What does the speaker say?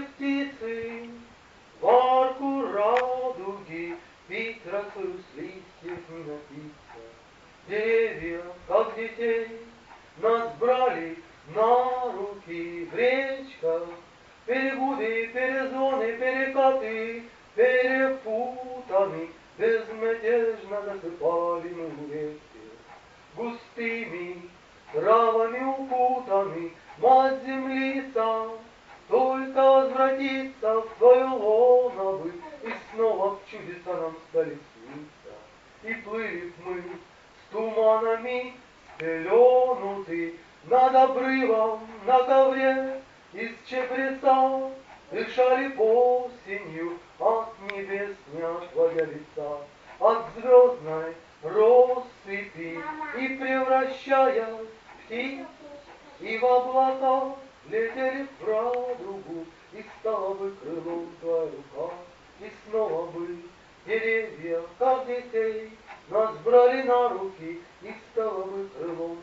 Птицы в Горку радуги, Пить росу листьев не напиться. Деревья, как детей, Нас брали на руки в речках, Перебуды, перезвоны, перекаты, Перепутаны, Безмятежно засыпали мы вместе. Густыми травами укутаны, Мать земли сам, возвратиться в твою лоно бы, и снова в чудеса нам стали сниться. И плыли мы с туманами спеленуты над обрывом на ковре из чепреца, дышали осенью от небес не отводя лица, от звездной россыпи и превращаясь в птиц, и в облака летели в радугу, крылом твоя рука, и снова бы деревья, как детей, нас брали на руки, и стала бы крылом